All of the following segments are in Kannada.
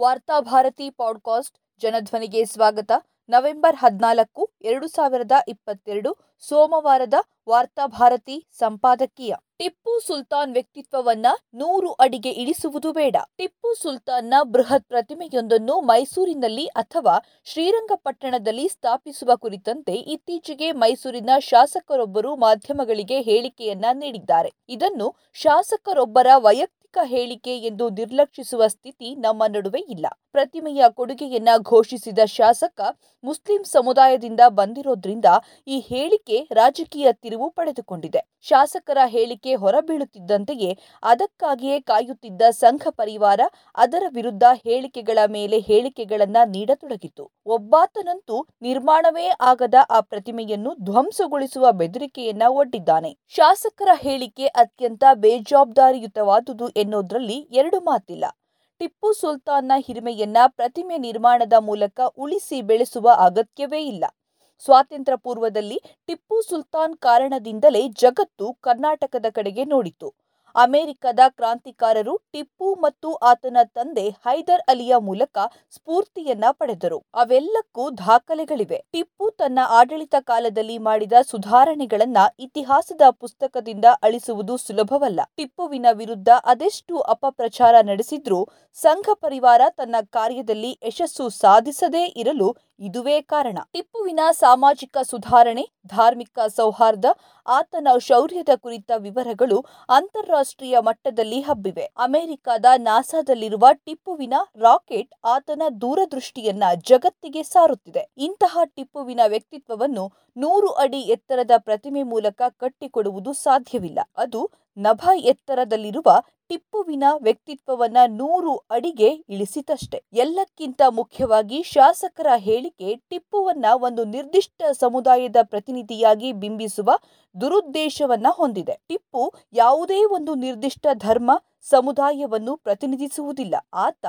ವಾರ್ತಾಭಾರತಿ ಪಾಡ್ಕಾಸ್ಟ್ ಜನಧ್ವನಿಗೆ ಸ್ವಾಗತ. ನವೆಂಬರ್ ಹದಿನಾಲ್ಕು, ಎರಡು ಸಾವಿರದ ಇಪ್ಪತ್ತೆರಡು, ಸೋಮವಾರದ ವಾರ್ತಾಭಾರತಿ ಸಂಪಾದಕೀಯ. ಟಿಪ್ಪು ಸುಲ್ತಾನ್ ವ್ಯಕ್ತಿತ್ವವನ್ನ ನೂರು ಅಡಿಗೆ ಇಳಿಸುವುದು ಬೇಡ. ಟಿಪ್ಪು ಸುಲ್ತಾನ್ನ ಬೃಹತ್ ಪ್ರತಿಮೆಯೊಂದನ್ನು ಮೈಸೂರಿನಲ್ಲಿ ಅಥವಾ ಶ್ರೀರಂಗಪಟ್ಟಣದಲ್ಲಿ ಸ್ಥಾಪಿಸುವ ಕುರಿತಂತೆ ಇತ್ತೀಚೆಗೆ ಮೈಸೂರಿನ ಶಾಸಕರೊಬ್ಬರು ಮಾಧ್ಯಮಗಳಿಗೆ ಹೇಳಿಕೆಯನ್ನ ನೀಡಿದ್ದಾರೆ. ಇದನ್ನು ಶಾಸಕರೊಬ್ಬರ ವೈಯಕ್ತಿಕ ಹೇಳಿಕೆ ಎಂದು ನಿರ್ಲಕ್ಷಿಸುವ ಸ್ಥಿತಿ ನಮ್ಮ ನಡುವೆ ಇಲ್ಲ. ಪ್ರತಿಮೆಯ ಕೊಡುಗೆಯನ್ನ ಘೋಷಿಸಿದ ಶಾಸಕ, ಮುಸ್ಲಿಂ ಸಮುದಾಯದಿಂದ ಬಂದಿರೋದ್ರಿಂದ ಈ ಹೇಳಿಕೆ ರಾಜಕೀಯ ತಿರುವು ಪಡೆದುಕೊಂಡಿದೆ. ಶಾಸಕರ ಹೇಳಿಕೆ ಹೊರಬೀಳುತ್ತಿದ್ದಂತೆಯೇ ಅದಕ್ಕಾಗಿಯೇ ಕಾಯುತ್ತಿದ್ದ ಸಂಘ ಪರಿವಾರ ಅದರ ವಿರುದ್ಧ ಹೇಳಿಕೆಗಳ ಮೇಲೆ ಹೇಳಿಕೆಗಳನ್ನ ನೀಡತೊಡಗಿತು. ಒಬ್ಬಾತನಂತೂ ನಿರ್ಮಾಣವೇ ಆಗದ ಆ ಪ್ರತಿಮೆಯನ್ನು ಧ್ವಂಸಗೊಳಿಸುವ ಬೆದರಿಕೆಯನ್ನ ಒಡ್ಡಿದ್ದಾನೆ. ಶಾಸಕರ ಹೇಳಿಕೆ ಅತ್ಯಂತ ಬೇಜವಾಬ್ದಾರಿಯುತವಾದುದು ಎನ್ನುವುದರಲ್ಲಿ ಎರಡು ಮಾತಿಲ್ಲ. ಟಿಪ್ಪು ಸುಲ್ತಾನ್ನ ಹಿರಿಮೆಯನ್ನ ಪ್ರತಿಮೆ ನಿರ್ಮಾಣದ ಮೂಲಕ ಉಳಿಸಿ ಬೆಳೆಸುವ ಅಗತ್ಯವೇ ಇಲ್ಲ. ಸ್ವಾತಂತ್ರ್ಯ ಪೂರ್ವದಲ್ಲಿ ಟಿಪ್ಪು ಸುಲ್ತಾನ್ ಕಾರಣದಿಂದಲೇ ಜಗತ್ತು ಕರ್ನಾಟಕದ ಕಡೆಗೆ ನೋಡಿತು. ಅಮೆರಿಕದ ಕ್ರಾಂತಿಕಾರರು ಟಿಪ್ಪು ಮತ್ತು ಆತನ ತಂದೆ ಹೈದರ್ ಅಲಿಯ ಮೂಲಕ ಸ್ಫೂರ್ತಿಯನ್ನ ಪಡೆದರು. ಅವೆಲ್ಲಕ್ಕೂ ದಾಖಲೆಗಳಿವೆ. ಟಿಪ್ಪು ತನ್ನ ಆಡಳಿತ ಕಾಲದಲ್ಲಿ ಮಾಡಿದ ಸುಧಾರಣೆಗಳನ್ನ ಇತಿಹಾಸದ ಪುಸ್ತಕದಿಂದ ಅಳಿಸುವುದು ಸುಲಭವಲ್ಲ. ಟಿಪ್ಪುವಿನ ವಿರುದ್ಧ ಅದೆಷ್ಟು ಅಪಪ್ರಚಾರ ನಡೆಸಿದ್ರೂ ಸಂಘ ಪರಿವಾರ ತನ್ನ ಕಾರ್ಯದಲ್ಲಿ ಯಶಸ್ಸು ಸಾಧಿಸದೇ ಇರಲು ಇದುವೇ ಕಾರಣ. ಟಿಪ್ಪುವಿನ ಸಾಮಾಜಿಕ ಸುಧಾರಣೆ, ಧಾರ್ಮಿಕ ಸೌಹಾರ್ದ, ಆತನ ಶೌರ್ಯದ ಕುರಿತ ವಿವರಗಳು ಅಂತಾರಾಷ್ಟ್ರೀಯ ಮಟ್ಟದಲ್ಲಿ ಹಬ್ಬಿವೆ. ಅಮೆರಿಕದ ನಾಸಾದಲ್ಲಿರುವ ಟಿಪ್ಪುವಿನ ರಾಕೆಟ್ ಆತನ ದೂರದೃಷ್ಟಿಯನ್ನ ಜಗತ್ತಿಗೆ ಸಾರುತ್ತಿದೆ. ಇಂತಹ ಟಿಪ್ಪುವಿನ ವ್ಯಕ್ತಿತ್ವವನ್ನು ನೂರು ಅಡಿ ಎತ್ತರದ ಪ್ರತಿಮೆ ಮೂಲಕ ಕಟ್ಟಿಕೊಡುವುದು ಸಾಧ್ಯವಿಲ್ಲ. ಅದು ನಭ ಎತ್ತರದಲ್ಲಿರುವ ಟಿಪ್ಪುವಿನ ವ್ಯಕ್ತಿತ್ವವನ್ನ ನೂರು ಅಡಿಗೆ ಇಳಿಸಿತಷ್ಟೆ. ಎಲ್ಲಕ್ಕಿಂತ ಮುಖ್ಯವಾಗಿ ಶಾಸಕರ ಹೇಳಿಕೆ ಟಿಪ್ಪುವನ್ನ ಒಂದು ನಿರ್ದಿಷ್ಟ ಸಮುದಾಯದ ಪ್ರತಿನಿಧಿಯಾಗಿ ಬಿಂಬಿಸುವ ದುರುದ್ದೇಶವನ್ನ ಹೊಂದಿದೆ. ಟಿಪ್ಪು ಯಾವುದೇ ಒಂದು ನಿರ್ದಿಷ್ಟ ಧರ್ಮ, ಸಮುದಾಯವನ್ನು ಪ್ರತಿನಿಧಿಸುವುದಿಲ್ಲ. ಆತ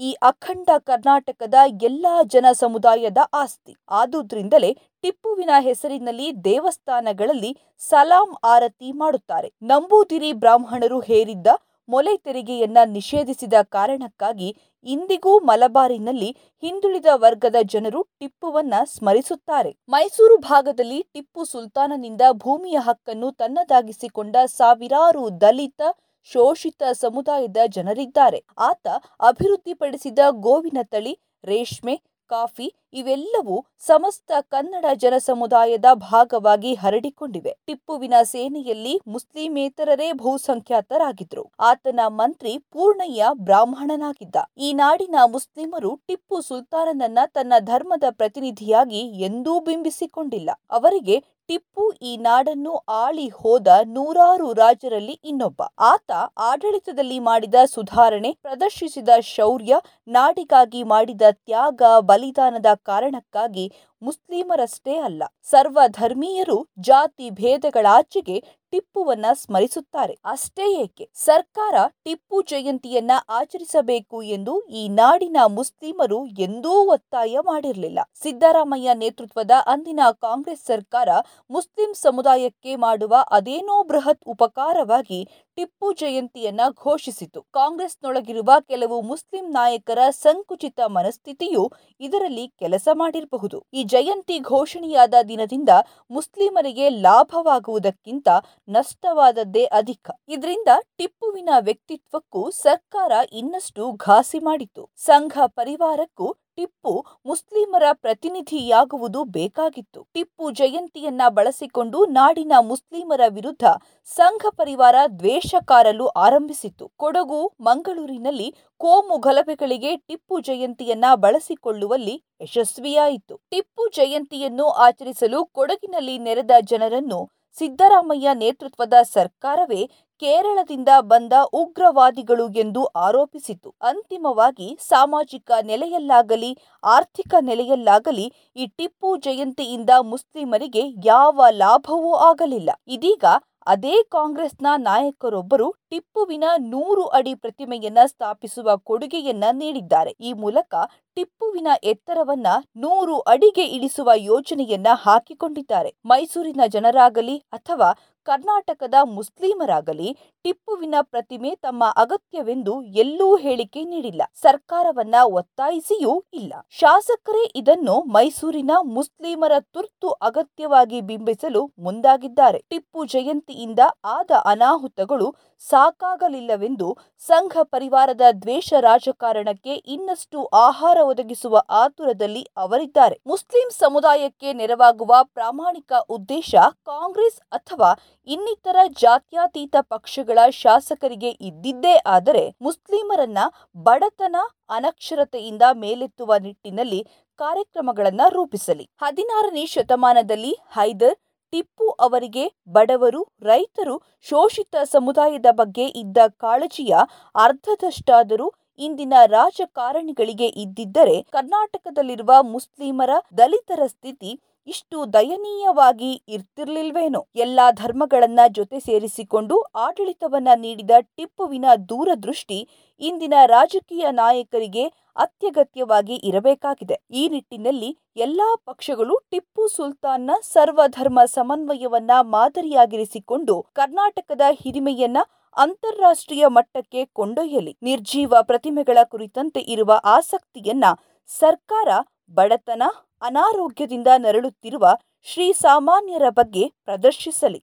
ಈ ಅಖಂಡ ಕರ್ನಾಟಕದ ಎಲ್ಲಾ ಜನ ಸಮುದಾಯದ ಆಸ್ತಿ. ಆದುದರಿಂದಲೇ ಟಿಪ್ಪುವಿನ ಹೆಸರಿನಲ್ಲಿ ದೇವಸ್ಥಾನಗಳಲ್ಲಿ ಸಲಾಂ ಆರತಿ ಮಾಡುತ್ತಾರೆ. ನಂಬೂದಿರಿ ಬ್ರಾಹ್ಮಣರು ಹೇರಿದ್ದ ಮೊಲೆ ತೆರಿಗೆಯನ್ನ ನಿಷೇಧಿಸಿದ ಕಾರಣಕ್ಕಾಗಿ ಇಂದಿಗೂ ಮಲಬಾರಿನಲ್ಲಿ ಹಿಂದುಳಿದ ವರ್ಗದ ಜನರು ಟಿಪ್ಪುವನ್ನ ಸ್ಮರಿಸುತ್ತಾರೆ. ಮೈಸೂರು ಭಾಗದಲ್ಲಿ ಟಿಪ್ಪು ಸುಲ್ತಾನನಿಂದ ಭೂಮಿಯ ಹಕ್ಕನ್ನು ತನ್ನದಾಗಿಸಿಕೊಂಡ ಸಾವಿರಾರು ದಲಿತ ಶೋಷಿತ ಸಮುದಾಯದ ಜನರಿದ್ದಾರೆ. ಆತ ಅಭಿವೃದ್ಧಿಪಡಿಸಿದ ಗೋವಿನ ತಳಿ, ರೇಷ್ಮೆ, ಕಾಫಿ ಇವೆಲ್ಲವೂ ಸಮಸ್ತ ಕನ್ನಡ ಜನಸಮುದಾಯದ ಭಾಗವಾಗಿ ಹರಡಿಕೊಂಡಿವೆ. ಟಿಪ್ಪುವಿನ ಸೇನೆಯಲ್ಲಿ ಮುಸ್ಲಿಮೇತರರೇ ಬಹುಸಂಖ್ಯಾತರಾಗಿದ್ರು ಆತನ ಮಂತ್ರಿ ಪೂರ್ಣಯ್ಯ ಬ್ರಾಹ್ಮಣನಾಗಿದ್ದ. ಈ ನಾಡಿನ ಮುಸ್ಲಿಮರು ಟಿಪ್ಪು ಸುಲ್ತಾನನನ್ನ ತನ್ನ ಧರ್ಮದ ಪ್ರತಿನಿಧಿಯಾಗಿ ಎಂದೂ ಬಿಂಬಿಸಿಕೊಂಡಿಲ್ಲ. ಅವರಿಗೆ ಟಿಪ್ಪು ಈ ನಾಡನ್ನು ಆಳಿ ಹೋದ ನೂರಾರು ರಾಜರಲ್ಲಿ ಇನ್ನೊಬ್ಬ. ಆತ ಆಡಳಿತದಲ್ಲಿ ಮಾಡಿದ ಸುಧಾರಣೆ, ಪ್ರದರ್ಶಿಸಿದ ಶೌರ್ಯ, ನಾಡಿಗಾಗಿ ಮಾಡಿದ ತ್ಯಾಗ, ಬಲಿದಾನದ ಕಾರಣಕ್ಕಾಗಿ ಮುಸ್ಲಿಮರಷ್ಟೇ ಅಲ್ಲ ಸರ್ವ ಧರ್ಮೀಯರು ಜಾತಿ ಭೇದಗಳಾಚೆಗೆ ಟಿಪ್ಪುವನ್ನ ಸ್ಮರಿಸುತ್ತಾರೆ. ಅಷ್ಟೇ ಏಕೆ? ಸರ್ಕಾರ ಟಿಪ್ಪು ಜಯಂತಿಯನ್ನ ಆಚರಿಸಬೇಕು ಎಂದು ಈ ನಾಡಿನ ಮುಸ್ಲಿಮರು ಎಂದೂ ಒತ್ತಾಯ ಮಾಡಿರಲಿಲ್ಲ. ಸಿದ್ದರಾಮಯ್ಯ ನೇತೃತ್ವದ ಅಂದಿನ ಕಾಂಗ್ರೆಸ್ ಸರ್ಕಾರ ಮುಸ್ಲಿಂ ಸಮುದಾಯಕ್ಕೆ ಮಾಡುವ ಅದೇನೋ ಬೃಹತ್ ಉಪಕಾರವಾಗಿ ಟಿಪ್ಪು ಜಯಂತಿಯನ್ನ ಘೋಷಿಸಿತು. ಕಾಂಗ್ರೆಸ್ನೊಳಗಿರುವ ಕೆಲವು ಮುಸ್ಲಿಂ ನಾಯಕರ ಸಂಕುಚಿತ ಮನಸ್ಥಿತಿಯು ಇದರಲ್ಲಿ ಕೆಲಸ ಮಾಡಿರಬಹುದು. ಜಯಂತಿ ಘೋಷಣೆಯಾದ ದಿನದಿಂದ ಮುಸ್ಲಿಮರಿಗೆ ಲಾಭವಾಗುವುದಕ್ಕಿಂತ ನಷ್ಟವಾದದ್ದೇ ಅಧಿಕ. ಇದರಿಂದ ಟಿಪ್ಪುವಿನ ವ್ಯಕ್ತಿತ್ವಕ್ಕೂ ಸರ್ಕಾರ ಇನ್ನಷ್ಟು ಘಾಸಿ ಮಾಡಿತು. ಸಂಘ ಪರಿವಾರಕ್ಕೂ ಟಿಪ್ಪು ಮುಸ್ಲಿಮರ ಪ್ರತಿನಿಧಿಯಾಗುವುದು ಬೇಕಾಗಿತ್ತು. ಟಿಪ್ಪು ಜಯಂತಿಯನ್ನ ಬಳಸಿಕೊಂಡು ನಾಡಿನ ಮುಸ್ಲಿಮರ ವಿರುದ್ಧ ಸಂಘ ಪರಿವಾರ ದ್ವೇಷ ಕಾರಲು ಆರಂಭಿಸಿತು ಕೊಡಗು, ಮಂಗಳೂರಿನಲ್ಲಿ ಕೋಮು ಗಲಭೆಗಳಿಗೆ ಟಿಪ್ಪು ಜಯಂತಿಯನ್ನ ಬಳಸಿಕೊಳ್ಳುವಲ್ಲಿ ಯಶಸ್ವಿಯಾಯಿತು. ಟಿಪ್ಪು ಜಯಂತಿಯನ್ನು ಆಚರಿಸಲು ಕೊಡಗಿನಲ್ಲಿ ನೆರೆದ ಜನರನ್ನು ಸಿದ್ದರಾಮಯ್ಯ ನೇತೃತ್ವದ ಸರ್ಕಾರವೇ ಕೇರಳದಿಂದ ಬಂದ ಉಗ್ರವಾದಿಗಳು ಎಂದು ಆರೋಪಿಸಿತು ಅಂತಿಮವಾಗಿ ಸಾಮಾಜಿಕ ನೆಲೆಯಲ್ಲಾಗಲಿ, ಆರ್ಥಿಕ ನೆಲೆಯಲ್ಲಾಗಲಿ ಈ ಟಿಪ್ಪು ಜಯಂತಿಯಿಂದ ಮುಸ್ಲಿಮರಿಗೆ ಯಾವ ಲಾಭವೂ ಆಗಲಿಲ್ಲ. ಇದೀಗ ಅದೇ ಕಾಂಗ್ರೆಸ್ನ ನಾಯಕರೊಬ್ಬರು ಟಿಪ್ಪುವಿನ ನೂರು ಅಡಿ ಪ್ರತಿಮೆಯನ್ನ ಸ್ಥಾಪಿಸುವ ಕೊಡುಗೆಯನ್ನ ನೀಡಿದ್ದಾರೆ. ಈ ಮೂಲಕ ಟಿಪ್ಪುವಿನ ಎತ್ತರವನ್ನ ನೂರು ಅಡಿಗೆ ಇಳಿಸುವ ಯೋಜನೆಯನ್ನ ಹಾಕಿಕೊಂಡಿದ್ದಾರೆ. ಮೈಸೂರಿನ ಜನರಾಗಲಿ ಅಥವಾ ಕರ್ನಾಟಕದ ಮುಸ್ಲಿಮರಾಗಲಿ ಟಿಪ್ಪುವಿನ ಪ್ರತಿಮೆ ತಮ್ಮ ಅಗತ್ಯವೆಂದು ಎಲ್ಲೂ ಹೇಳಿಕೆ ನೀಡಿಲ್ಲ. ಸರ್ಕಾರವನ್ನ ಒತ್ತಾಯಿಸಿಯೂ ಇಲ್ಲ. ಶಾಸಕರೇ ಇದನ್ನು ಮೈಸೂರಿನ ಮುಸ್ಲಿಮರ ತುರ್ತು ಅಗತ್ಯವಾಗಿ ಬಿಂಬಿಸಲು ಮುಂದಾಗಿದ್ದಾರೆ. ಟಿಪ್ಪು ಜಯಂತಿಯಿಂದ ಆದ ಅನಾಹುತಗಳು ಸಾಕಾಗಲಿಲ್ಲವೆಂದು ಸಂಘ ಪರಿವಾರದ ದ್ವೇಷ ರಾಜಕಾರಣಕ್ಕೆ ಇನ್ನಷ್ಟು ಆಹಾರ ಒದಗಿಸುವ ಆತುರದಲ್ಲಿ ಅವರಿದ್ದಾರೆ. ಮುಸ್ಲಿಂ ಸಮುದಾಯಕ್ಕೆ ನೆರವಾಗುವ ಪ್ರಾಮಾಣಿಕ ಉದ್ದೇಶ ಕಾಂಗ್ರೆಸ್ ಅಥವಾ ಇನ್ನಿತರ ಜಾತ್ಯತೀತ ಪಕ್ಷಗಳ ಶಾಸಕರಿಗೆ ಇದ್ದಿದ್ದೇ ಆದರೆ ಮುಸ್ಲಿಮರನ್ನ ಬಡತನ, ಅನಕ್ಷರತೆಯಿಂದ ಮೇಲೆತ್ತುವ ನಿಟ್ಟಿನಲ್ಲಿ ಕಾರ್ಯಕ್ರಮಗಳನ್ನು ರೂಪಿಸಲಿ. ಹದಿನಾರನೇ ಶತಮಾನದಲ್ಲಿ ಹೈದರ್ ಟಿಪ್ಪು ಅವರಿಗೆ ಬಡವರು, ರೈತರು, ಶೋಷಿತ ಸಮುದಾಯದ ಬಗ್ಗೆ ಇದ್ದ ಕಾಳಜಿಯ ಅರ್ಧದಷ್ಟಾದರೂ ಇಂದಿನ ರಾಜಕಾರಣಿಗಳಿಗೆ ಇದ್ದಿದ್ದರೆ ಕರ್ನಾಟಕದಲ್ಲಿರುವ ಮುಸ್ಲಿಮರ ದಲಿತರ ಸ್ಥಿತಿ ಇಷ್ಟು ದಯನೀಯವಾಗಿ ಇರ್ತಿರ್ಲಿಲ್ವೇನೋ? ಎಲ್ಲಾ ಧರ್ಮಗಳನ್ನ ಜೊತೆ ಸೇರಿಸಿಕೊಂಡು ಆಡಳಿತವನ್ನ ನೀಡಿದ ಟಿಪ್ಪುವಿನ ದೂರದೃಷ್ಟಿ ಇಂದಿನ ರಾಜಕೀಯ ನಾಯಕರಿಗೆ ಅತ್ಯಗತ್ಯವಾಗಿ ಇರಬೇಕಾಗಿದೆ. ಈ ನಿಟ್ಟಿನಲ್ಲಿ ಎಲ್ಲಾ ಪಕ್ಷಗಳು ಟಿಪ್ಪು ಸುಲ್ತಾನ್ನ ಸರ್ವಧರ್ಮ ಸಮನ್ವಯವನ್ನ ಮಾದರಿಯಾಗಿರಿಸಿಕೊಂಡು ಕರ್ನಾಟಕದ ಹಿರಿಮೆಯನ್ನ ಅಂತಾರಾಷ್ಟ್ರೀಯ ಮಟ್ಟಕ್ಕೆ ಕೊಂಡೊಯ್ಯಲಿ. ನಿರ್ಜೀವ ಪ್ರತಿಮೆಗಳ ಕುರಿತಂತೆ ಇರುವ ಆಸಕ್ತಿಯನ್ನ ಸರ್ಕಾರ ಬಡತನ ಅನಾರೋಗ್ಯದಿಂದ ನರಳುತ್ತಿರುವ ಶ್ರೀ ಸಾಮಾನ್ಯರ ಬಗ್ಗೆ ಪ್ರದರ್ಶಿಸಲಿ.